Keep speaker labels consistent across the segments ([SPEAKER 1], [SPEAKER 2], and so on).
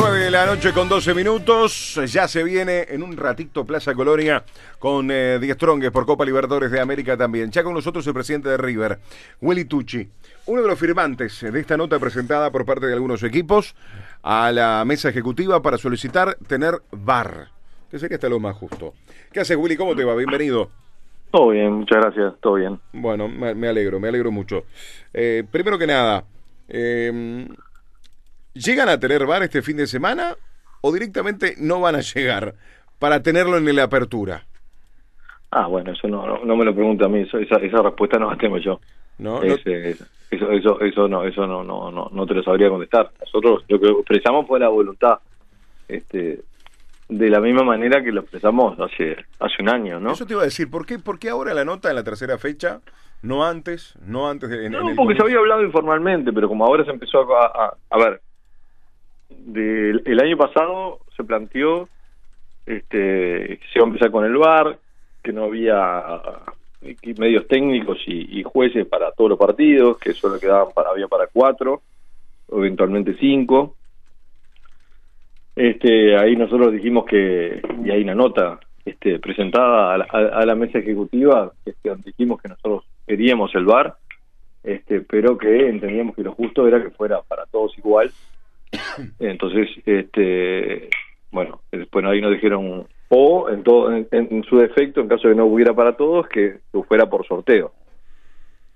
[SPEAKER 1] 9 de la noche con 12 minutos. Ya se viene en un ratito Plaza Colonia con eh, Die Stronges por Copa Libertadores de América también. Ya con nosotros el presidente de River, Willy Tucci, uno de los firmantes de esta nota presentada por parte de algunos equipos a la mesa ejecutiva para solicitar tener VAR, que sería hasta lo más justo. ¿Qué haces, Willy? ¿Cómo te va? Bienvenido.
[SPEAKER 2] Todo bien, muchas gracias, todo bien.
[SPEAKER 1] Bueno, me, me alegro, me alegro mucho. Eh, primero que nada, eh, ¿llegan a tener VAR este fin de semana o directamente no van a llegar para tenerlo en la apertura?
[SPEAKER 2] Ah, bueno, eso no, no, no me lo pregunta a mí, eso- esa, esa respuesta no la tengo yo.
[SPEAKER 1] ¿No?
[SPEAKER 2] Es, eh, eso, eso, eso no, eso no, no, no, no te lo sabría contestar. Nosotros lo que expresamos fue la voluntad, este, de la misma manera que lo expresamos hace, hace un año, ¿no?
[SPEAKER 1] Eso te iba a decir, ¿por qué, ¿por qué ahora la nota en la tercera fecha? No antes, no antes de... en-
[SPEAKER 2] No,
[SPEAKER 1] en el
[SPEAKER 2] porque se había hablado informalmente, pero como ahora se empezó a... A, a ver, del, el año pasado se planteó este, que se iba a empezar con el VAR, que no había medios técnicos y, jueces para todos los partidos, que solo quedaban para, había para cuatro, eventualmente cinco. Este, ahí nosotros dijimos que, y hay una nota este, presentada a la, a- la mesa ejecutiva, este, dijimos que nosotros queríamos el VAR, este, pero que entendíamos que lo justo era que fuera para todos igual. Entonces, este, bueno, después ahí nos dijeron, o en, todo, en, su defecto, en caso de que no hubiera para todos, que fuera por sorteo,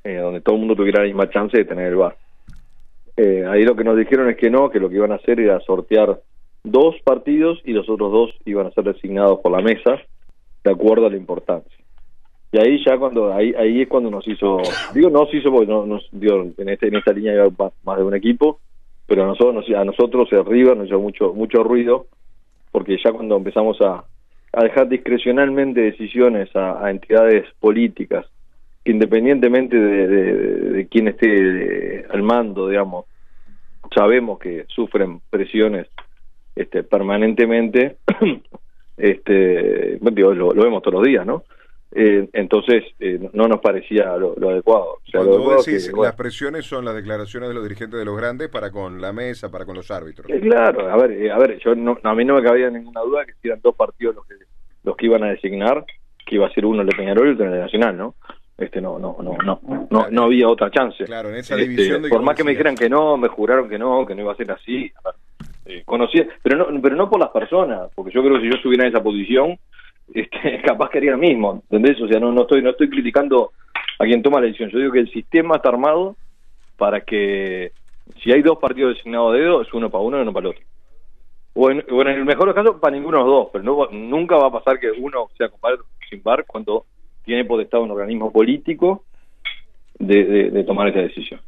[SPEAKER 2] eh, donde todo el mundo tuviera la misma chance de tener el VAR. Eh, ahí lo que nos dijeron es que no, que lo que iban a hacer era sortear dos partidos y los otros dos iban a ser designados por la mesa de acuerdo a la importancia. Y ahí ya cuando ahí ahí es cuando nos hizo digo nos hizo porque no nos digo en este en esta línea más, más de un equipo, pero a nosotros nos- a nosotros el nos hizo mucho mucho ruido porque ya cuando empezamos a a dejar discrecionalmente decisiones a, entidades políticas que independientemente de, de, quién esté eh, al mando, digamos, sabemos que sufren presiones este, permanentemente, este, digo, lo vemos todos los días, ¿no? Eh, entonces eh, no nos parecía lo, lo adecuado. O sea, lo
[SPEAKER 1] Cuando
[SPEAKER 2] adecuado
[SPEAKER 1] vos
[SPEAKER 2] es
[SPEAKER 1] decís
[SPEAKER 2] que, bueno,
[SPEAKER 1] las presiones son las declaraciones de los dirigentes de los grandes para con la mesa, para con los árbitros.
[SPEAKER 2] Eh, Claro, a ver, eh, a ver, yo no, a mí no me cabía ninguna duda que si eran dos partidos los que los que iban a designar, que iba a ser uno el de Peñarol y otro el de Nacional, ¿no? Este no, no, no, no, no, no había otra chance.
[SPEAKER 1] Claro, en esa
[SPEAKER 2] Este,
[SPEAKER 1] división de
[SPEAKER 2] por más que me dijeran que no, me juraron que no, que no iba a ser así. A ver, eh, conocía, pero no, pero no por las personas, porque yo creo que si yo estuviera en esa posición, este, capaz que haría lo mismo, ¿entendés? O sea, no, no estoy, no estoy criticando a quien toma la decisión. Yo digo que el sistema está armado para que si hay dos partidos designados de dedo, es uno para uno y uno para el otro. O en, el mejor de los casos, para ninguno de los dos, pero no, nunca va a pasar que uno sea o sin VAR cuando tiene potestad un organismo político de, de- de tomar esa decisión.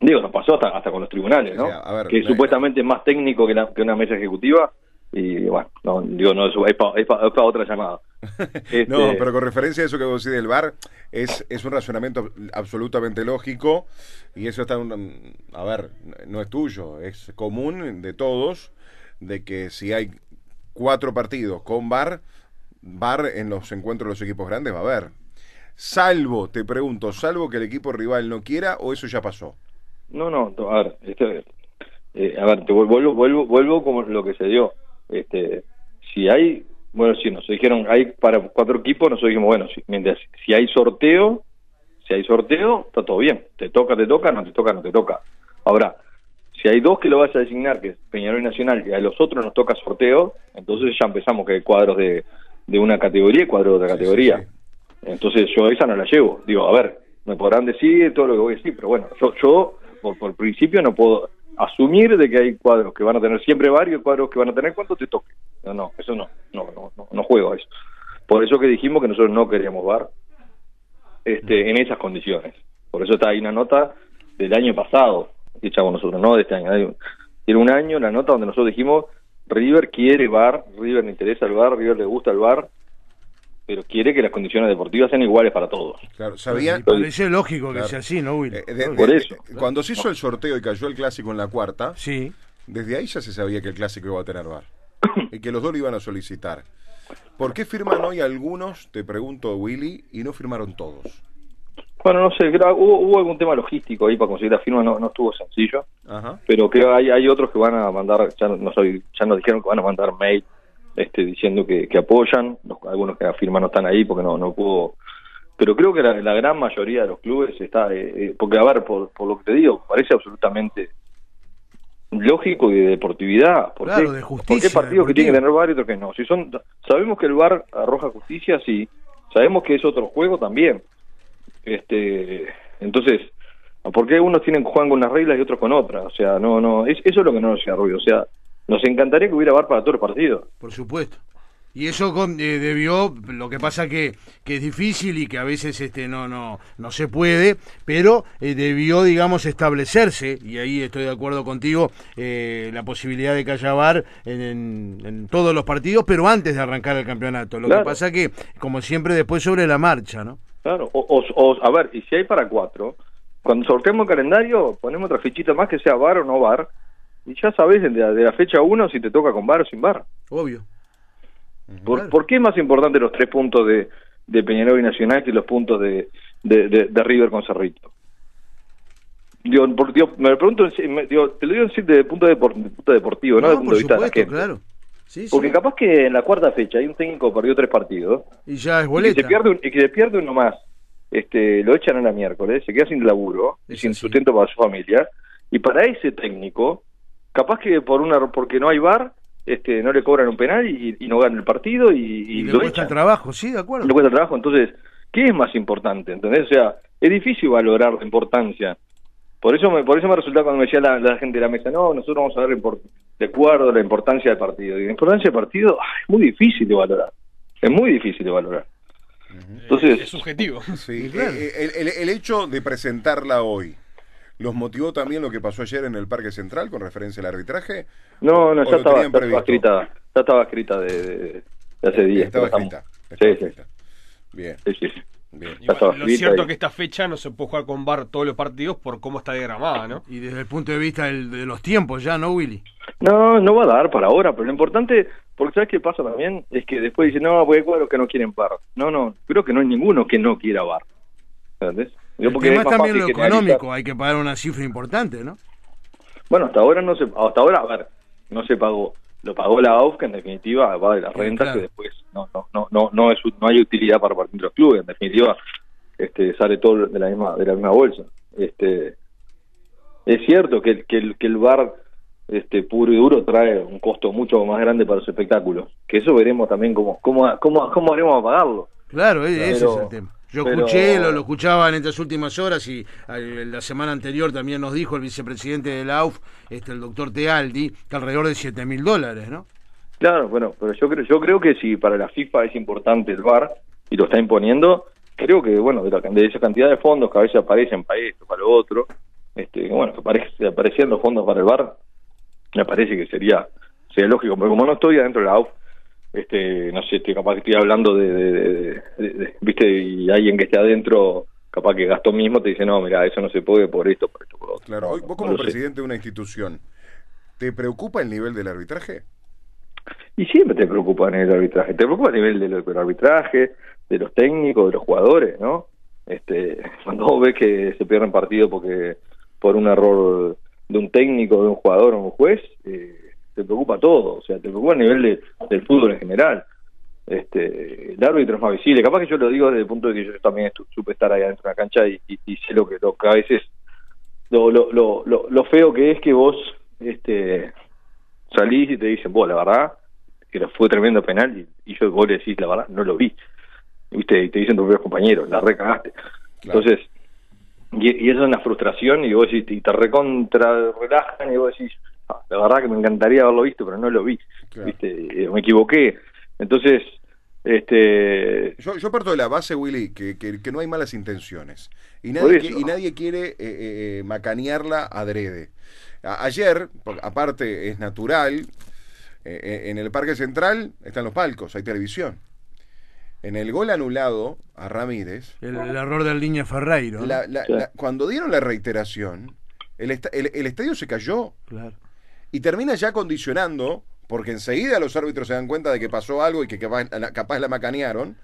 [SPEAKER 2] Digo, nos pasó hasta, hasta con los tribunales, ¿no?
[SPEAKER 1] O sea, a ver,
[SPEAKER 2] que supuestamente es más técnico que, la- que una mesa ejecutiva y bueno, no, digo, no, eso es para otra llamada. Este,
[SPEAKER 1] No, pero con referencia a eso que vos decís del VAR, es, es un razonamiento absolutamente lógico y eso está, un- a ver, no es tuyo, es común de todos, de que si hay cuatro partidos con VAR, VAR en los encuentros de los equipos grandes va a haber. Salvo, te pregunto, salvo que el equipo rival no quiera o eso ya pasó.
[SPEAKER 2] No, no, a ver, este, eh, a ver, te vuel- vuelvo, vuelvo, vuelvo como lo que se dio. Este, si hay, bueno, sí, nos dijeron, hay para cuatro equipos, nosotros dijimos, bueno, si, mientras, si hay sorteo, si hay sorteo, está todo bien. Te toca, te toca, no te toca, no te toca. Ahora, si hay dos que lo vas a designar, que es Peñarol y Nacional, y a los otros nos toca sorteo, entonces ya empezamos que hay cuadros de, de una categoría y cuadros de otra
[SPEAKER 1] Sí,
[SPEAKER 2] categoría.
[SPEAKER 1] sí, sí.
[SPEAKER 2] Entonces yo esa no la llevo. Digo, a ver, me podrán decir todo lo que voy a decir, pero bueno, yo, yo por, por principio no puedo asumir de que hay cuadros que van a tener siempre varios cuadros que van a tener cuánto te toque. No, no, eso no, no, no, no, juego a eso. Por eso que dijimos que nosotros no queríamos VAR este, en esas condiciones. Por eso está ahí una nota del año pasado, hecha con nosotros, no de este año. Era un año la nota donde nosotros dijimos, River quiere VAR, River le interesa el VAR, River le gusta el VAR, pero quiere que las condiciones deportivas sean iguales para todos.
[SPEAKER 1] Claro, sabía...
[SPEAKER 3] Parece lógico
[SPEAKER 1] Claro.
[SPEAKER 3] que sea así, ¿no, Will?
[SPEAKER 1] eh, de-
[SPEAKER 2] Por
[SPEAKER 1] de-
[SPEAKER 2] eso.
[SPEAKER 1] Cuando se hizo el sorteo y cayó el clásico en la cuarta,
[SPEAKER 3] Sí.
[SPEAKER 1] Desde ahí ya se sabía que el clásico iba a tener VAR y que los dos lo iban a solicitar. ¿Por qué firman hoy algunos, te pregunto Willy, y no firmaron todos?
[SPEAKER 2] Bueno, no sé, hubo, hubo algún tema logístico ahí para conseguir la firma, no, no estuvo sencillo. Pero creo hay, hay otros que van a mandar, ya, no soy, ya nos dijeron que van a mandar mail este, diciendo que, apoyan, algunos que la firma no están ahí porque no, no pudo. Pero creo que la, gran mayoría de los clubes está, eh, eh, porque a ver, por, por lo que te digo, parece absolutamente lógico y de deportividad. ¿Por
[SPEAKER 3] claro, de justicia.
[SPEAKER 2] ¿Por qué partidos que tienen que tener VAR y otros que no? Si son, sabemos que el VAR arroja justicia, sí. Sabemos que es otro juego también. Este, entonces, ¿por qué unos tienen juegan con unas reglas y otros con otras? O sea, no, no, es, eso es lo que no nos hace ruido. O sea, nos encantaría que hubiera VAR para todos los partidos.
[SPEAKER 3] Por supuesto. Y eso eh, debió, lo que pasa que, que es difícil y que a veces este no no no se puede, pero eh, debió, digamos, establecerse, y ahí estoy de acuerdo contigo, eh, la posibilidad de que haya VAR en, en, todos los partidos, pero antes de arrancar el campeonato. Lo que pasa que, como siempre, después sobre la marcha, ¿no?
[SPEAKER 2] Claro, o, a ver, y si hay para cuatro, cuando sorteemos el calendario, ponemos otra fichita más que sea bar o no bar, y ya sabes de la, fecha uno si te toca con bar o sin bar.
[SPEAKER 3] Obvio.
[SPEAKER 2] ¿Por, qué es más importante los tres puntos de, de Peñarol y Nacional que los puntos de, de, River con Cerrito? Digo, me lo pregunto, digo, te lo digo desde el punto, de, punto deportivo, no, desde el punto de vista de la gente.
[SPEAKER 3] Claro.
[SPEAKER 2] Porque capaz que en la cuarta fecha hay un técnico que perdió tres partidos.
[SPEAKER 3] Y ya es boleta.
[SPEAKER 2] Y que se pierde, y que se pierde uno más. Este, lo echan a la miércoles, se queda sin laburo, y sin sustento para su familia. Y para ese técnico, capaz que por una porque no hay bar, este, no le cobran un penal y, no ganan el partido y,
[SPEAKER 3] y, le cuesta el trabajo, sí, de acuerdo.
[SPEAKER 2] Le cuesta el trabajo, entonces, ¿qué es más importante? ¿Entendés? O sea, es difícil valorar la importancia. Por eso me, por eso me resulta cuando me decía la, gente de la mesa, no, nosotros vamos a ver de acuerdo la importancia del partido. Y la importancia del partido es muy difícil de valorar. Es muy difícil de valorar.
[SPEAKER 4] Entonces, es subjetivo.
[SPEAKER 1] Sí, eh, el, el, hecho de presentarla hoy, ¿los motivó también lo que pasó ayer en el Parque Central con referencia al arbitraje?
[SPEAKER 2] No, no, ya estaba, escrita, ya estaba escrita de, hace días.
[SPEAKER 1] Estaba escrita.
[SPEAKER 2] sí, sí.
[SPEAKER 1] Bien.
[SPEAKER 2] Sí, sí, sí
[SPEAKER 4] lo cierto es que esta fecha no se puede jugar con VAR todos los partidos por cómo está diagramada, ¿no?
[SPEAKER 3] Y desde el punto de vista de los tiempos ya, ¿no, Willy?
[SPEAKER 2] No, no va a dar para ahora, pero lo importante, porque ¿sabes qué pasa también? Es que después dicen, no, voy a los que no quieren VAR. No, no, creo que no hay ninguno que no quiera VAR.
[SPEAKER 3] ¿Entendés? El porque tema es también lo económico, hay que pagar una cifra importante, ¿no?
[SPEAKER 2] Bueno, hasta ahora no se, hasta ahora, a ver, no se pagó lo pagó la AUF, que en definitiva va de las rentas, que después no no no no no es no hay utilidad para partir de los clubes, en definitiva este sale todo de la misma de la misma bolsa. Este es cierto que, que, el, que el bar este puro y duro trae un costo mucho más grande para los espectáculos, que eso veremos también cómo cómo cómo, cómo haremos a pagarlo.
[SPEAKER 3] Claro, ese es el tema. Yo escuché, lo, lo escuchaba en estas últimas horas y la semana anterior también nos dijo el vicepresidente de la AUF, este, el doctor Tealdi, que alrededor de 7 mil dólares, ¿no?
[SPEAKER 2] Claro, bueno, pero yo creo, yo creo que si para la FIFA es importante el VAR y lo está imponiendo, creo que, bueno, de, esa cantidad de fondos que a veces aparecen para esto, para lo otro, este, bueno, que aparece, apareciendo fondos para el VAR, me parece que sería, sería lógico, pero como no estoy adentro de la AUF, este no sé estoy capaz que estoy hablando de, viste y alguien que esté adentro capaz que gastó mismo te dice no mira eso no se puede por esto por esto por otro
[SPEAKER 1] claro hoy vos como presidente de una institución te preocupa el nivel del arbitraje
[SPEAKER 2] y siempre te preocupa el nivel del arbitraje te preocupa el nivel del, arbitraje de los técnicos de los jugadores no este cuando vos ves que se pierden partidos porque por un error de un técnico de un jugador o un juez eh, te preocupa todo, o sea, te preocupa a nivel de, del fútbol en general. Este, el árbitro es más visible. Capaz que yo lo digo desde el punto de que yo también supe estar ahí adentro de la cancha y, sé lo que, lo a veces lo, lo, lo, lo, feo que es que vos este, salís y te dicen, vos, la verdad, que fue tremendo penal y, yo vos le decís, la verdad, no lo vi. ¿Viste? Y te dicen tus propios compañeros, la recagaste. Entonces, y, y, eso es una frustración y vos decís, y te recontra relajan y vos decís, la verdad que me encantaría haberlo visto, pero no lo vi. ¿viste? Eh, me equivoqué. Entonces, este
[SPEAKER 1] yo, yo parto de la base, Willy, que, que, no hay malas intenciones. Y nadie, y nadie quiere eh, eh, macanearla adrede. ayer, aparte es natural, en el Parque Central están los palcos, hay televisión. En el gol anulado a Ramírez.
[SPEAKER 3] El, error del línea Ferreiro.
[SPEAKER 1] cuando dieron la reiteración, el, el, estadio se cayó.
[SPEAKER 3] Claro
[SPEAKER 1] y termina ya condicionando, porque enseguida los árbitros se dan cuenta de que pasó algo y que capaz, la macanearon,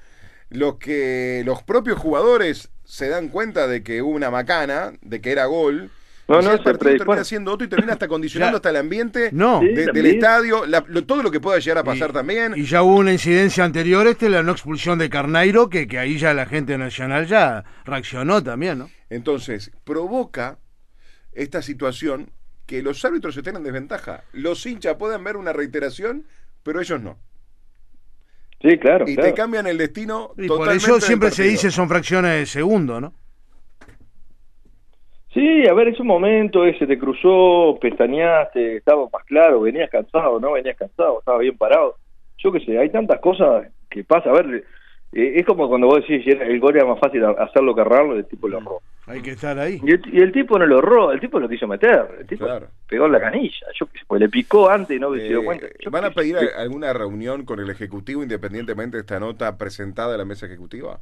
[SPEAKER 1] los que los propios jugadores se dan cuenta de que hubo una macana, de que era gol.
[SPEAKER 2] No, no,
[SPEAKER 1] el partido termina siendo otro y termina hasta condicionando
[SPEAKER 3] Ya.
[SPEAKER 1] hasta el ambiente
[SPEAKER 3] No.
[SPEAKER 2] Sí,
[SPEAKER 1] del estadio, la- lo- todo lo que pueda llegar a pasar
[SPEAKER 3] Y-
[SPEAKER 1] también.
[SPEAKER 3] Y ya hubo una incidencia anterior, este, la no expulsión de Carneiro, que, que ahí ya la gente nacional ya reaccionó también, ¿no?
[SPEAKER 1] Entonces, provoca esta situación que los árbitros estén en desventaja. Los hinchas pueden ver una reiteración, pero ellos no.
[SPEAKER 2] Sí, claro,
[SPEAKER 1] Y
[SPEAKER 2] claro.
[SPEAKER 1] te cambian el destino.
[SPEAKER 3] Y por eso siempre se dice son fracciones de segundo, ¿no?
[SPEAKER 2] Sí, a ver, ese momento ese te cruzó, pestañaste, estaba más claro, venías cansado, no venías cansado, estaba bien parado. Yo qué sé, hay tantas cosas que pasa. A ver, eh, es como cuando vos decís, el gol era más fácil hacerlo que errarlo, el tipo lo erró.
[SPEAKER 3] Hay que estar ahí.
[SPEAKER 2] Y el, y el tipo no lo erró, el tipo lo quiso meter, el tipo
[SPEAKER 1] Claro.
[SPEAKER 2] pegó en la canilla, yo pues le picó antes y no se dio
[SPEAKER 1] Eh,
[SPEAKER 2] cuenta. Yo
[SPEAKER 1] ¿Van a pedir a- alguna reunión con el Ejecutivo independientemente de esta nota presentada en la mesa ejecutiva?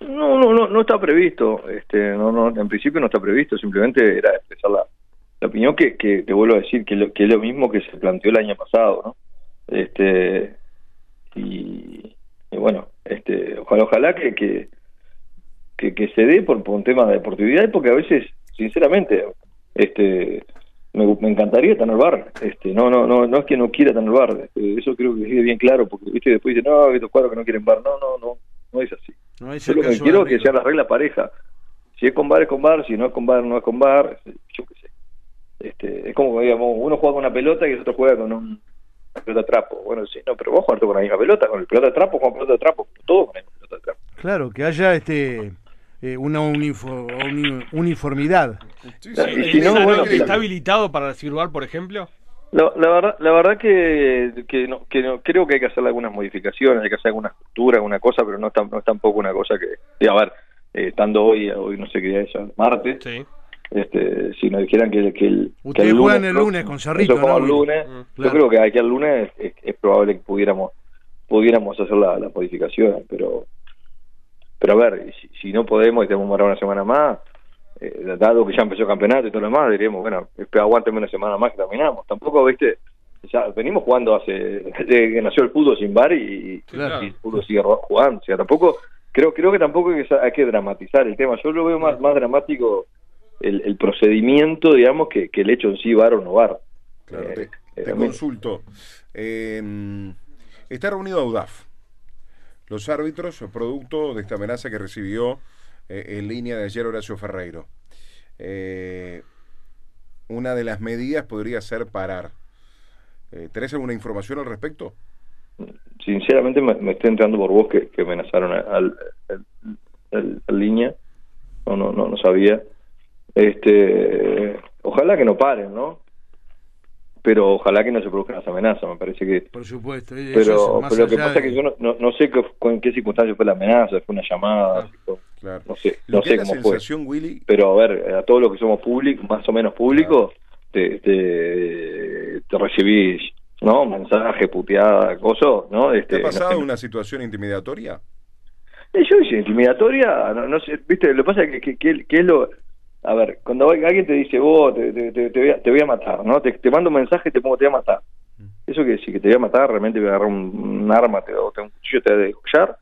[SPEAKER 2] No, no, no, no está previsto. Este, no, no, en principio no está previsto. Simplemente era expresar la, la opinión que, que te vuelvo a decir que, lo, que es lo mismo que se planteó el año pasado, ¿no? Este y, y bueno, este, ojalá, ojalá que, que, que, que se dé por, por un tema de deportividad y porque a veces, sinceramente, este me, me encantaría tener bar este no no no no es que no quiera tener bar este, eso creo que quede bien claro porque viste después dicen no estos cuadros que no quieren bar no no no no es así
[SPEAKER 3] No es
[SPEAKER 2] yo
[SPEAKER 3] el
[SPEAKER 2] lo que quiero es que sea la regla pareja. Si es con bar, es con bar. Si no es con bar, no es con bar. Yo qué sé. Este, es como, digamos, uno juega con una pelota y el otro juega con un, una pelota de trapo. Bueno, sí, no, pero vos jugás con la misma pelota. Con el pelota de trapo, con pelota de trapo. Todos con la misma pelota de trapo.
[SPEAKER 3] Claro, que haya este eh, una unifo- uni- uniformidad.
[SPEAKER 1] Sí,
[SPEAKER 2] sí,
[SPEAKER 4] ¿El
[SPEAKER 2] y si no,
[SPEAKER 4] Nesa
[SPEAKER 2] bueno,
[SPEAKER 4] está habilitado para recibir bar, por ejemplo?
[SPEAKER 2] La, la verdad, la verdad que, que, no, que no- creo que hay que hacerle algunas modificaciones, hay que hacer alguna estructura, alguna cosa, pero no es, tan- no es tampoco una cosa que, y a ver, eh, estando hoy, hoy no sé qué día es, martes,
[SPEAKER 4] Sí.
[SPEAKER 2] este, si nos dijeran que, que el que
[SPEAKER 3] Ustedes juegan el lunes con Cerrito, ¿no,
[SPEAKER 2] el lunes,
[SPEAKER 4] Mm,
[SPEAKER 3] claro.
[SPEAKER 2] yo creo que aquí al lunes es, es probable que pudiéramos pudiéramos hacer la, la modificación, pero pero a ver, si, si no podemos y tenemos que morar una semana más, eh, dado que ya empezó el campeonato y todo lo demás, diríamos, bueno, aguánteme una semana más que terminamos. Tampoco, viste, ya venimos jugando hace desde que nació el fútbol sin bar y,
[SPEAKER 3] Claro.
[SPEAKER 2] y el fútbol sigue jugando, o sea, tampoco creo creo que tampoco hay que, hay que dramatizar el tema. Yo lo veo más más dramático el, el procedimiento, digamos, que, que el hecho en sí bar o no bar.
[SPEAKER 1] Claro,
[SPEAKER 2] Eh,
[SPEAKER 1] te,
[SPEAKER 2] eh,
[SPEAKER 1] te consulto. Eh, está reunido AUDAF. Los árbitros, producto de esta amenaza que recibió eh, en línea de ayer Horacio Ferreiro. Eh, una de las medidas podría ser parar. Eh, ¿Tenés alguna información al respecto?
[SPEAKER 2] sinceramente me, está entrando por vos que, amenazaron al- al- al línea no no no no sabía este ojalá que no paren no pero ojalá que no se produzcan las amenazas me parece que
[SPEAKER 3] Por supuesto. eso
[SPEAKER 2] pero,
[SPEAKER 3] es más
[SPEAKER 2] pero lo que pasa
[SPEAKER 3] de-
[SPEAKER 2] es que yo no, no, no sé qué, con qué circunstancias fue la amenaza fue una llamada fue-
[SPEAKER 1] Claro.
[SPEAKER 2] no sé
[SPEAKER 1] Lo
[SPEAKER 2] no
[SPEAKER 1] que
[SPEAKER 2] sé
[SPEAKER 1] es la
[SPEAKER 2] cómo fue
[SPEAKER 1] Willy,
[SPEAKER 2] pero a ver a todos los que somos públicos más o menos públicos te, te, te recibís no mensaje puteada cosa no
[SPEAKER 1] ¿te
[SPEAKER 2] este
[SPEAKER 1] ha
[SPEAKER 2] no
[SPEAKER 1] pasado una situación intimidatoria?
[SPEAKER 2] Eh, Yo hice intimidatoria, no, no sé, viste, lo que pasa es que, que, que- que es lo... A ver, cuando alguien te dice, vos, te, te, te, te voy, a, te voy a matar, ¿no? Te, mando un mensaje y te pongo, te voy a matar. ¿Eso quiere decir que te voy a matar? ¿Realmente voy a agarrar un, un arma, te, o te, un cuchillo, te voy a degollar?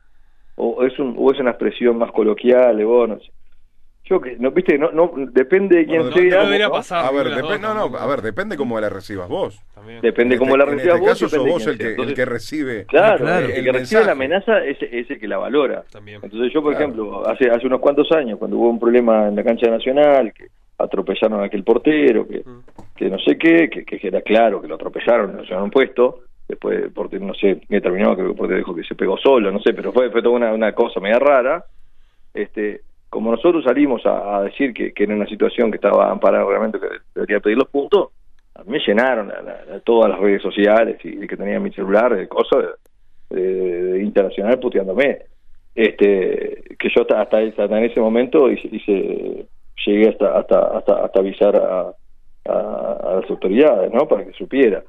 [SPEAKER 2] ¿O es, un, ¿O es una expresión más coloquial, de vos, no sé? Yo que, no, viste, no, no, depende de quién
[SPEAKER 1] Bueno, sea,
[SPEAKER 4] no debería
[SPEAKER 2] ¿no?
[SPEAKER 4] pasar.
[SPEAKER 1] A ver,
[SPEAKER 4] ninguna de las
[SPEAKER 1] depe- no, no, a ver, depende cómo la recibas vos.
[SPEAKER 4] También.
[SPEAKER 2] Depende
[SPEAKER 1] En
[SPEAKER 2] cómo
[SPEAKER 1] este-
[SPEAKER 2] la
[SPEAKER 1] en
[SPEAKER 2] recibas
[SPEAKER 1] este
[SPEAKER 2] vos.
[SPEAKER 1] caso sos
[SPEAKER 2] depende
[SPEAKER 1] vos el que,
[SPEAKER 2] sea.
[SPEAKER 1] el
[SPEAKER 2] Entonces,
[SPEAKER 1] que recibe
[SPEAKER 2] Claro,
[SPEAKER 3] Claro.
[SPEAKER 2] el,
[SPEAKER 1] el
[SPEAKER 2] que recibe la amenaza es, es el que la valora.
[SPEAKER 4] También.
[SPEAKER 2] Entonces yo, por
[SPEAKER 1] Claro.
[SPEAKER 2] ejemplo, hace hace unos cuantos años, cuando hubo un problema en la cancha nacional, que atropellaron a aquel portero, que,
[SPEAKER 4] Mm.
[SPEAKER 2] que no sé qué, que, que era claro que lo atropellaron, lo llevaron puesto, después el portero, no sé, qué terminó, creo que el portero dijo que se pegó solo, no sé, pero fue, fue toda una, una cosa media rara. Este, como nosotros salimos a, decir que, era una situación que estaba amparada realmente, que debería pedir los puntos, a mí me llenaron la- la- todas las redes sociales y, que tenía mi celular, de cosas de, de- de internacional puteándome. Este, que yo hasta, hasta, hasta en ese momento hice, hice- llegué hasta, hasta, hasta, hasta avisar a, a, a las autoridades, ¿no? Para que supiera.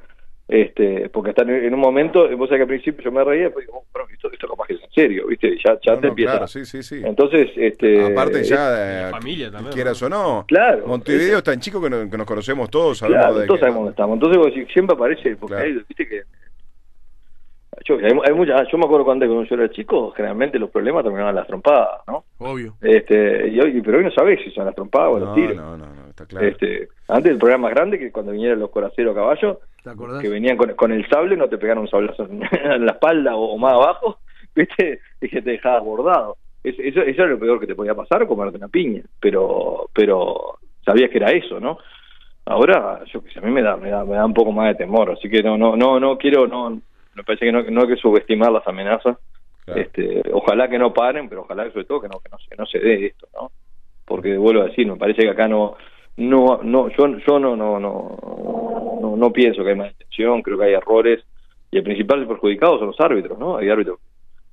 [SPEAKER 2] Este, porque hasta en, un momento, vos sabés que al principio yo me reía, después digo, oh, pero esto, esto capaz que es en serio, ¿viste? Ya, ya
[SPEAKER 1] No,
[SPEAKER 2] te
[SPEAKER 1] no,
[SPEAKER 2] empieza.
[SPEAKER 1] claro, sí, sí, sí.
[SPEAKER 2] Entonces, este.
[SPEAKER 1] Aparte ya, eh,
[SPEAKER 4] la familia también,
[SPEAKER 1] quieras
[SPEAKER 4] ¿no?
[SPEAKER 1] o no,
[SPEAKER 2] Claro.
[SPEAKER 1] Montevideo es tan chico que, no- que nos conocemos todos, sabemos
[SPEAKER 2] Claro,
[SPEAKER 1] de
[SPEAKER 2] todos
[SPEAKER 1] que-
[SPEAKER 2] sabemos dónde estamos. Entonces, vos decís, siempre aparece, porque
[SPEAKER 1] Claro.
[SPEAKER 2] hay, viste que Yo, hay, hay muchas, yo me acuerdo cuando, cuando yo era chico, generalmente los problemas terminaban en las trompadas, ¿no?
[SPEAKER 3] Obvio.
[SPEAKER 2] Este, y hoy, pero hoy no sabés si son las trompadas o los tiros.
[SPEAKER 1] no, no, no, está claro.
[SPEAKER 2] Este, antes el problema más grande que cuando vinieron los coraceros a caballo,
[SPEAKER 3] ¿Te acordás?
[SPEAKER 2] que venían con, con el sable, no te pegaron un sablazo en, en la espalda o, o más abajo, ¿viste? Y que te dejabas bordado. Es- Eso, eso era lo peor que te podía pasar, comerte una piña. Pero, pero sabías que era eso, ¿no? Ahora, yo que sé, a mí me da, me da, me da un poco más de temor, así que no, no, no, no quiero, no, me parece que no, no hay que subestimar las amenazas.
[SPEAKER 1] Claro.
[SPEAKER 2] Este, ojalá que no paren, pero ojalá que sobre todo que no, que no, se, no se dé esto, ¿no? Porque vuelvo a decir, me parece que acá no, no, no, yo, yo no, no, no, no, pienso que hay mala intención, creo que hay errores y el principal perjudicado son los árbitros, ¿no? Hay árbitros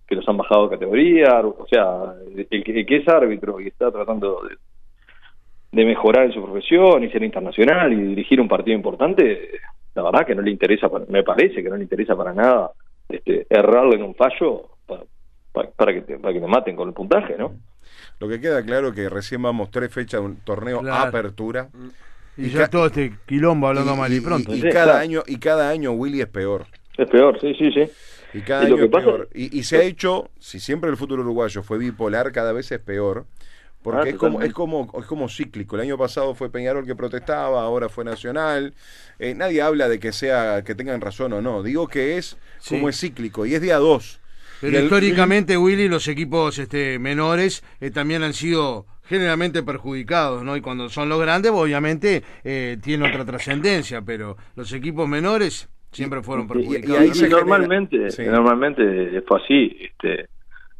[SPEAKER 2] que los han bajado de categoría, o sea, el que, el que es árbitro y está tratando de, de mejorar en su profesión y ser internacional y dirigir un partido importante, la verdad que no le interesa, para- me parece que no le interesa para nada este, errarle en un fallo para, para, para que te, para que te maten con el puntaje, ¿no?
[SPEAKER 1] Lo que queda claro es que recién vamos tres fechas de un torneo
[SPEAKER 3] Claro.
[SPEAKER 1] apertura.
[SPEAKER 3] Y,
[SPEAKER 1] y
[SPEAKER 3] ya todo este quilombo hablando mal y pronto.
[SPEAKER 1] y
[SPEAKER 2] Sí,
[SPEAKER 1] cada
[SPEAKER 2] claro.
[SPEAKER 1] año y cada año Willy es peor.
[SPEAKER 2] Es peor, sí, sí, sí.
[SPEAKER 1] Y cada año es
[SPEAKER 2] pasa-
[SPEAKER 1] peor. Y, y se ha hecho, si siempre el fútbol uruguayo fue bipolar, cada vez es peor. Porque
[SPEAKER 2] Ah,
[SPEAKER 1] es, como, es, como, es como cíclico. El año pasado fue Peñarol que protestaba, ahora fue Nacional. Eh, nadie habla de que sea que tengan razón o no. Digo que es
[SPEAKER 3] Sí.
[SPEAKER 1] como es cíclico y es día dos.
[SPEAKER 3] Pero
[SPEAKER 1] el-
[SPEAKER 3] históricamente, Willy, los equipos este, menores eh, también han sido generalmente perjudicados, ¿no? Y cuando son los grandes, obviamente, eh, tiene otra trascendencia, pero los equipos menores siempre fueron perjudicados.
[SPEAKER 2] y, ahí
[SPEAKER 1] Se
[SPEAKER 2] normalmente,
[SPEAKER 1] Sí.
[SPEAKER 2] normalmente fue así, este,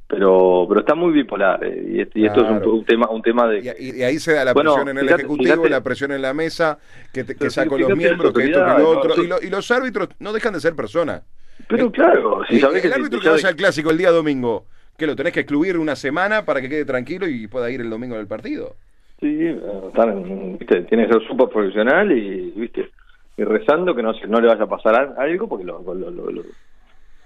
[SPEAKER 2] pero pero está muy bipolar eh, y, este- y esto es un, un tema un tema de
[SPEAKER 1] Y, y ahí se da la
[SPEAKER 2] Bueno,
[SPEAKER 1] presión en el
[SPEAKER 2] fíjate-
[SPEAKER 1] Ejecutivo,
[SPEAKER 2] fíjate-
[SPEAKER 1] la presión en la mesa, que, te- que saco
[SPEAKER 2] fíjate
[SPEAKER 1] los miembros, que esto, que lo otro.
[SPEAKER 2] ¿no?
[SPEAKER 1] Y, lo- y los árbitros no dejan de ser personas.
[SPEAKER 2] Pero claro si
[SPEAKER 1] Y
[SPEAKER 2] sabés que
[SPEAKER 1] el árbitro que vaya al clásico el día domingo, que lo tenés que excluir una semana para que quede tranquilo y pueda ir el domingo del partido.
[SPEAKER 2] sí, eh, están, viste, tiene que ser súper profesional y viste y rezando que no no le vaya a pasar al- algo porque lo, lo- lo- lo-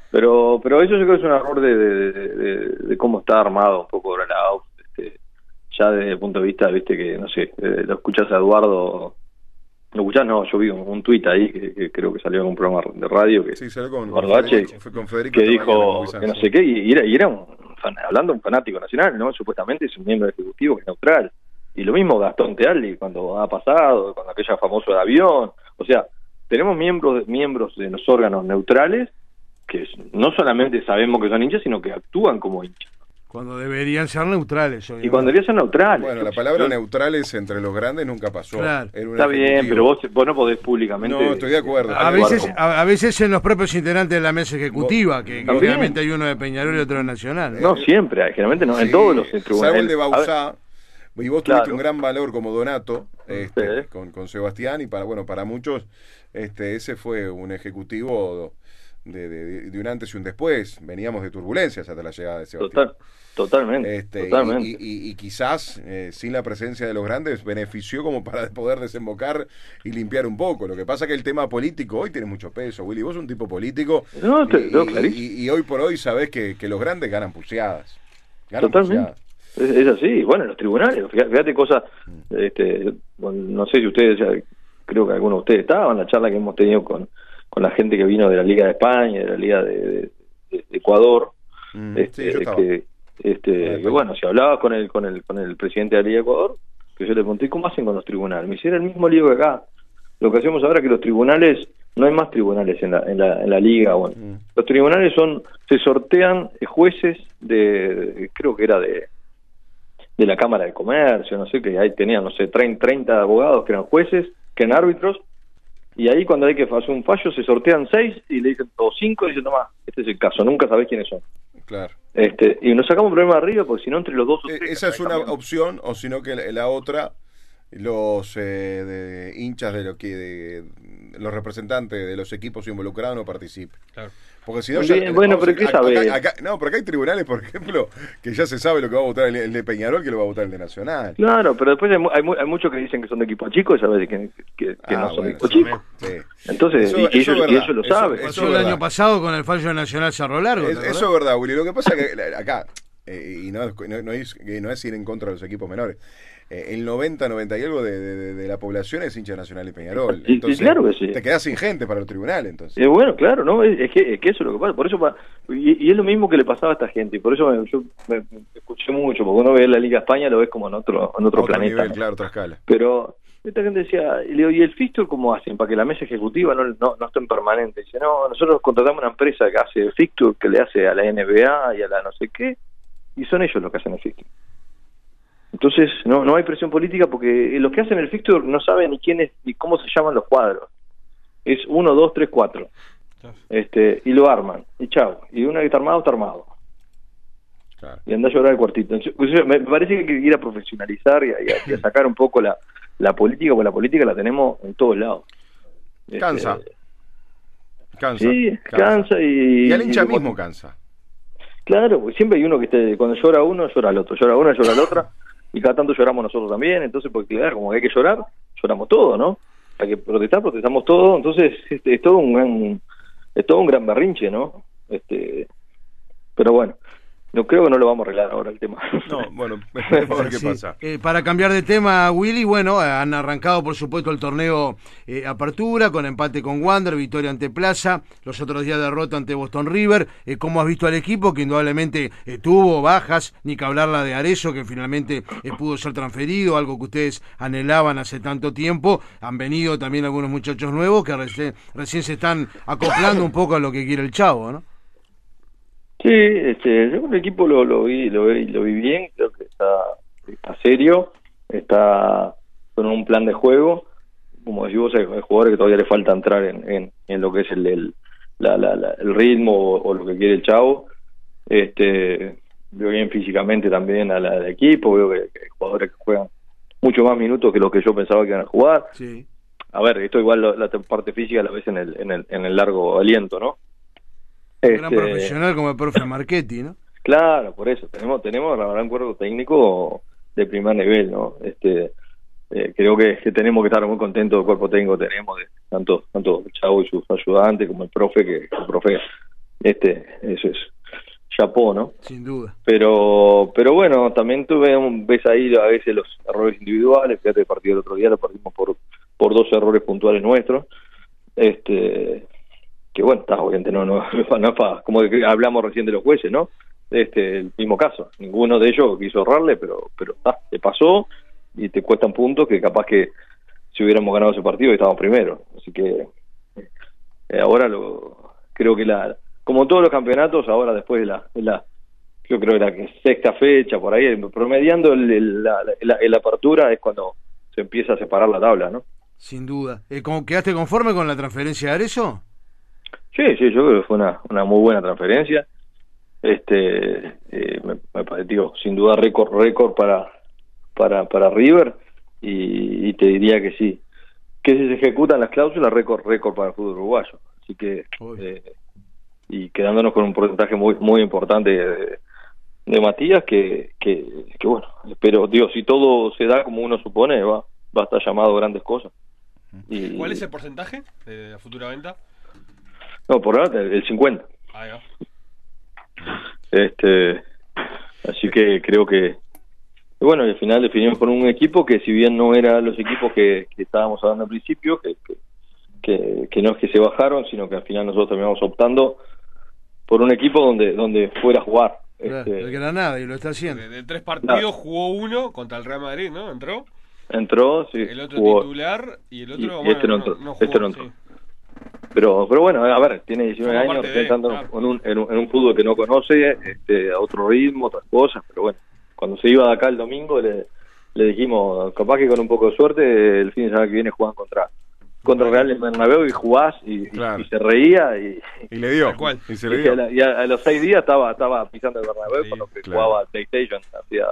[SPEAKER 2] pero pero eso yo creo que es un error de, de, de- de- de cómo está armado un poco ahora la este, ya desde el punto de vista viste que no sé eh, lo escuchas a Eduardo lo escuchás no yo vi un, un tuit ahí que, que creo que salió en un programa de radio que
[SPEAKER 1] Sí, salió con, con Federico, fue con Federico
[SPEAKER 2] que dijo
[SPEAKER 1] con
[SPEAKER 2] que no sé qué y era, y era un fan- hablando un fanático nacional no supuestamente es un miembro ejecutivo que es neutral. Y lo mismo Gastón Tealdi cuando ha pasado cuando aquella famoso de avión. O sea tenemos miembros miembros de los órganos neutrales que no solamente sabemos que son hinchas sino que actúan como hinchas
[SPEAKER 3] Cuando deberían ser neutrales.
[SPEAKER 2] y
[SPEAKER 3] obviamente.
[SPEAKER 2] cuando deberían ser neutrales
[SPEAKER 1] Bueno, la palabra
[SPEAKER 2] yo-
[SPEAKER 1] neutrales entre los grandes nunca pasó.
[SPEAKER 3] Claro.
[SPEAKER 2] Está bien pero vos, vos no podés públicamente
[SPEAKER 1] No, estoy de acuerdo.
[SPEAKER 3] A veces, a, a veces en los propios integrantes de la mesa ejecutiva, que, obviamente hay uno de Peñarol y otro de Nacional.
[SPEAKER 2] no siempre hay, generalmente no en todos los
[SPEAKER 1] Salvo
[SPEAKER 2] tribunales
[SPEAKER 1] el de Bausá. Y vos
[SPEAKER 2] Claro.
[SPEAKER 1] tuviste un gran valor como Donato este,
[SPEAKER 2] Sí.
[SPEAKER 1] con, con Sebastián y para bueno para muchos este ese fue un ejecutivo de, de- de un antes y un después. Veníamos de turbulencias hasta la llegada de Sebastián.
[SPEAKER 2] Total, totalmente,
[SPEAKER 1] Este, y-
[SPEAKER 2] totalmente.
[SPEAKER 1] Y, y- y quizás eh, sin la presencia de los grandes benefició como para poder desembocar y limpiar un poco. Lo que pasa que el tema político hoy tiene mucho peso. Willy, vos sos un tipo político
[SPEAKER 2] No, te-
[SPEAKER 1] y,
[SPEAKER 2] no,
[SPEAKER 1] y- hoy por hoy sabés que, que los grandes ganan pulseadas. Ganan
[SPEAKER 2] Totalmente.
[SPEAKER 1] pulseadas.
[SPEAKER 2] Es, es así, bueno, en los tribunales, fíjate, cosas,
[SPEAKER 1] Mm.
[SPEAKER 2] este, no sé si ustedes, creo que algunos de ustedes estaban, la charla que hemos tenido con, con la gente que vino de la Liga de España, de la Liga de, de- de Ecuador,
[SPEAKER 1] Mm,
[SPEAKER 2] este,
[SPEAKER 1] sí,
[SPEAKER 2] que, este, que bueno, si hablabas con el, con el, con el presidente de la Liga de Ecuador, que yo le pregunté, ¿cómo hacen con los tribunales? Me hicieron el mismo lío que acá. Lo que hacemos ahora es que los tribunales, no hay más tribunales en la, en la, en la liga, bueno,
[SPEAKER 1] Mm.
[SPEAKER 2] los tribunales son, se sortean eh, jueces de, de- creo que era de, de la Cámara de Comercio, no sé, que ahí tenían, no sé, 30, 30 abogados que eran jueces, que eran árbitros, y ahí cuando hay que hacer un fallo se sortean seis y le dicen, o cinco, y dicen, toma, este es el caso, nunca sabés quiénes son.
[SPEAKER 1] Claro.
[SPEAKER 2] Este, y nos sacamos un problema arriba porque si no entre los dos o
[SPEAKER 1] Eh,
[SPEAKER 2] tres
[SPEAKER 1] Esa es una opción, o sino que la, la otra, los eh, de hinchas de lo que de, los representantes de los equipos involucrados no participen.
[SPEAKER 4] Claro.
[SPEAKER 1] Porque si no,
[SPEAKER 2] Bien,
[SPEAKER 1] ya-
[SPEAKER 2] bueno, pero
[SPEAKER 1] a-
[SPEAKER 2] ¿qué
[SPEAKER 1] acá-
[SPEAKER 2] sabés?
[SPEAKER 1] acá- acá- no, porque hay tribunales, por ejemplo, que ya se sabe lo que va a votar el, el de Peñarol que lo va a votar el de Nacional.
[SPEAKER 2] Claro, pero después hay, mu- hay, mu- hay muchos que dicen que son de equipo chico y sabes que, que, que
[SPEAKER 1] Ah,
[SPEAKER 2] no son
[SPEAKER 1] bueno,
[SPEAKER 2] de equipo chico.
[SPEAKER 1] Sí.
[SPEAKER 2] Entonces,
[SPEAKER 1] Eso-
[SPEAKER 2] y,
[SPEAKER 1] eso es
[SPEAKER 2] ellos, y ellos lo
[SPEAKER 1] eso-
[SPEAKER 2] saben.
[SPEAKER 1] eso
[SPEAKER 3] el
[SPEAKER 1] verdad.
[SPEAKER 3] año pasado con el fallo de Nacional Cerro Largo.
[SPEAKER 1] eso es verdad, Willy. Lo que pasa es que acá, eh, y no, es- no, no es, que no es ir en contra de los equipos menores, eh, el 90, 90 y algo de, la población es hincha nacional y Peñarol.
[SPEAKER 2] Entonces, claro que sí.
[SPEAKER 1] Te quedas sin gente para el tribunal, entonces.
[SPEAKER 2] Eh, bueno, claro, ¿no? Es, que, eso es lo que pasa. Por eso y, es lo mismo que le pasaba a esta gente. Y por eso yo me, escuché mucho, porque uno ve la Liga España lo ves como en otro, en otro, planeta.
[SPEAKER 1] claro, otra escala.
[SPEAKER 2] Pero esta gente decía, y, ¿y el fixture cómo hacen? Para que la mesa ejecutiva no, no, no esté en permanente. Dice, no, nosotros contratamos una empresa que hace el fixture, que le hace a la NBA y a la no sé qué, y son ellos los que hacen el fixture. Entonces, no, no hay presión política porque los que hacen el fixture no saben ni quién es ni cómo se llaman los cuadros. Es uno, dos, tres, cuatro. Este, y lo arman, y chao. Y una que está armado, está armado. Y anda a llorar el cuartito. me parece que hay que ir a profesionalizar y a, sacar un poco la, la política, porque la política la tenemos en todos lados.
[SPEAKER 1] Cansa.
[SPEAKER 2] Este, cansa. Sí, cansa, y...
[SPEAKER 1] Y al hincha mismo cansa.
[SPEAKER 2] Claro, siempre hay uno que esté, cuando llora uno, llora el otro, llora una, llora la otra y cada tanto lloramos nosotros también, entonces, porque claro, como hay que llorar, lloramos todo, ¿no? Hay que protestar, protestamos todo, entonces este, es todo un gran, es todo un gran berrinche, ¿no? Este, pero bueno, no creo que no lo vamos a arreglar ahora el tema.
[SPEAKER 1] No, bueno, a ver qué pasa.
[SPEAKER 3] Eh, para cambiar de tema, Willy, bueno, han arrancado por supuesto el torneo eh, Apertura con empate con Wander, victoria ante Plaza, los otros días derrota ante Boston River. Eh, ¿Cómo has visto al equipo que indudablemente tuvo bajas, ni que hablar la de Arezo, que finalmente pudo ser transferido, algo que ustedes anhelaban hace tanto tiempo? Han venido también algunos muchachos nuevos que recién, recién se están acoplando un poco a lo que quiere el chavo, ¿no?
[SPEAKER 2] Sí, este, yo el equipo lo, lo vi, lo, vi, lo vi bien, creo que está, está serio, está con un plan de juego. Como decís hay, jugadores que todavía le falta entrar en, en, lo que es el, el, la, la, el ritmo o, lo que quiere el chavo. Este, veo bien físicamente también al, equipo, veo que, hay jugadores que juegan mucho más minutos que los que yo pensaba que iban a jugar.
[SPEAKER 3] Sí.
[SPEAKER 2] A ver, esto igual la, parte física la ves en el, en el, en el largo aliento, ¿no?
[SPEAKER 3] Un gran este, profesional como el profe Marchetti, ¿no?
[SPEAKER 2] Claro, por eso. Tenemos, tenemos la verdad un cuerpo técnico de primer nivel, ¿no? Este, eh, creo que, tenemos que estar muy contentos del cuerpo técnico que tenemos, de, tanto, tanto Chavo y sus ayudantes como el profe, que el profe, este, eso es chapó, ¿no?
[SPEAKER 3] Sin duda.
[SPEAKER 2] Pero, pero bueno, también tuve un, ves ahí a veces los errores individuales, fíjate el partido del otro día lo perdimos por, por dos errores puntuales nuestros, este, que bueno, está obviamente no, no, como hablamos recién de los jueces, ¿no? Este, el mismo caso, ninguno de ellos quiso ahorrarle, pero, pero te pasó y te cuesta un punto que capaz que si hubiéramos ganado ese partido estábamos primero, así que eh, ahora lo creo que la como todos los campeonatos ahora después de la, la yo creo que la sexta fecha por ahí promediando el, la, apertura es cuando se empieza a separar la tabla, ¿no?
[SPEAKER 3] Sin duda. Eh, ¿Quedaste conforme con la transferencia de Arezo?
[SPEAKER 2] Sí, sí, yo creo que fue una, una muy buena transferencia. Este, eh, me, me sin duda récord, récord para, para, para River y, te diría que sí. Que si se ejecutan las cláusulas, récord, récord para el fútbol uruguayo. Así que, eh, y quedándonos con un porcentaje muy, muy importante de, de Matías, que, que, que, bueno, espero, digo, si todo se da como uno supone, va, va a estar llamado grandes cosas.
[SPEAKER 4] Y, ¿Cuál es el porcentaje de futura venta?
[SPEAKER 2] No, por ahora el 50. Este, así que creo que, bueno, al final definimos con un equipo que si bien no era los equipos que, estábamos hablando al principio, que, que, que, no es que se bajaron, sino que al final nosotros terminamos optando por un equipo donde, donde fuera a jugar.
[SPEAKER 3] Este, el Granada, y lo está haciendo.
[SPEAKER 4] De, tres partidos jugó uno contra el Real Madrid, ¿no? ¿Entró?
[SPEAKER 2] Entró, sí.
[SPEAKER 4] El otro titular y el otro...
[SPEAKER 2] este no entró. este no entró. Pero, pero bueno, a ver, tiene 19 años pensando en, un, en, un, fútbol que no conoce, este, a otro ritmo, otras cosas, pero bueno, cuando se iba de acá el domingo le, le dijimos, capaz que con un poco de suerte el fin de semana que viene juegan contra contra Real Bernabéu y jugás y, se reía y,
[SPEAKER 1] y le dio
[SPEAKER 2] y, se le dio. Y, a, los seis días estaba estaba pisando el Bernabéu cuando jugaba PlayStation hacía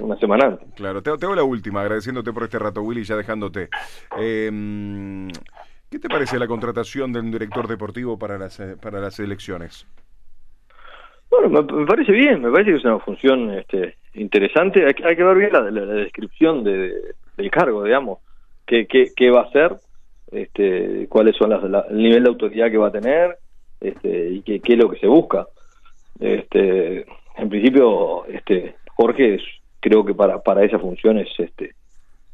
[SPEAKER 2] una semana antes.
[SPEAKER 1] Claro te, hago la última agradeciéndote por este rato Willy ya dejándote. Eh, ¿Qué te parece la contratación de un director deportivo para las, eh, para las elecciones?
[SPEAKER 2] Bueno, me, parece bien, me parece que es una función este, interesante. Hay, que ver bien la, descripción de, del cargo, digamos, qué, qué, qué va a hacer, este, cuáles son las, el nivel de autoridad que va a tener este, y qué, qué es lo que se busca. Este, en principio, este, Jorge creo que para, para esa función es este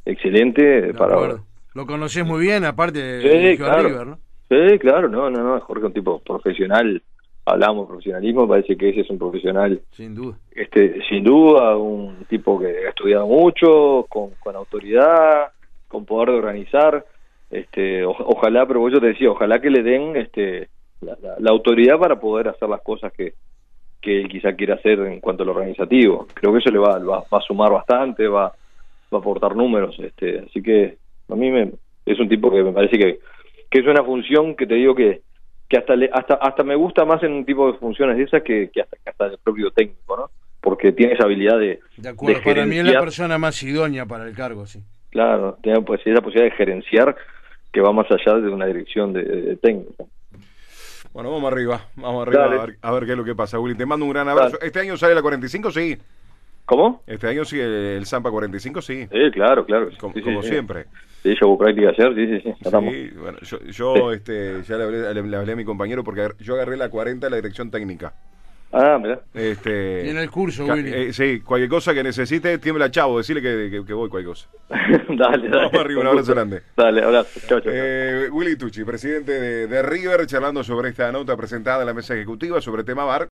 [SPEAKER 2] excelente. para...
[SPEAKER 3] Lo conoces muy bien, aparte de
[SPEAKER 2] claro. River, ¿no? Sí, claro, no, no, no, Jorge es un tipo profesional, hablamos de profesionalismo, parece que ese es un profesional.
[SPEAKER 3] Sin duda.
[SPEAKER 2] Este, sin duda, un tipo que ha estudiado mucho, con, con autoridad, con poder de organizar. Este, ojalá, pero yo te decía, ojalá que le den este, la, autoridad para poder hacer las cosas que, que él quizá quiera hacer en cuanto a lo organizativo. Creo que eso le va, va, a sumar bastante, va, va a aportar números. Este, así que a mí me, es un tipo que me parece que, que es una función que te digo que, que hasta, hasta hasta me gusta más en un tipo de funciones de esas que, que hasta, hasta el propio técnico, ¿no? Porque tiene esa habilidad de...
[SPEAKER 3] De acuerdo, para mí es la persona más idónea para el cargo, sí.
[SPEAKER 2] Claro, tiene pues, esa posibilidad de gerenciar que va más allá de una dirección de, técnico.
[SPEAKER 1] Bueno, vamos arriba, vamos arriba a ver, qué es lo que pasa, Willy. Te mando un gran abrazo. ¿Este año sale la 45? Sí.
[SPEAKER 2] ¿Cómo?
[SPEAKER 1] Este año sí, el, Zampa 45, sí.
[SPEAKER 2] Sí, claro, claro.
[SPEAKER 1] Como, siempre.
[SPEAKER 2] Sí, yo hubo práctica ayer, sí, sí, sí.
[SPEAKER 1] Sí, bueno, yo, yo este, ya le hablé, le, hablé, a mi compañero porque yo agarré la 40 de la dirección técnica.
[SPEAKER 2] Ah, mira.
[SPEAKER 1] Este,
[SPEAKER 3] en el curso, Willy.
[SPEAKER 1] Eh, sí, cualquier cosa que necesite, tiembla chavo, decirle que, que, voy cualquier cosa.
[SPEAKER 2] dale, dale.
[SPEAKER 1] Vamos arriba, un abrazo grande.
[SPEAKER 2] Dale, abrazo. Chao, chao.
[SPEAKER 1] Eh, Willy Tucci, presidente de, de River, charlando sobre esta nota presentada en la mesa ejecutiva sobre tema VAR.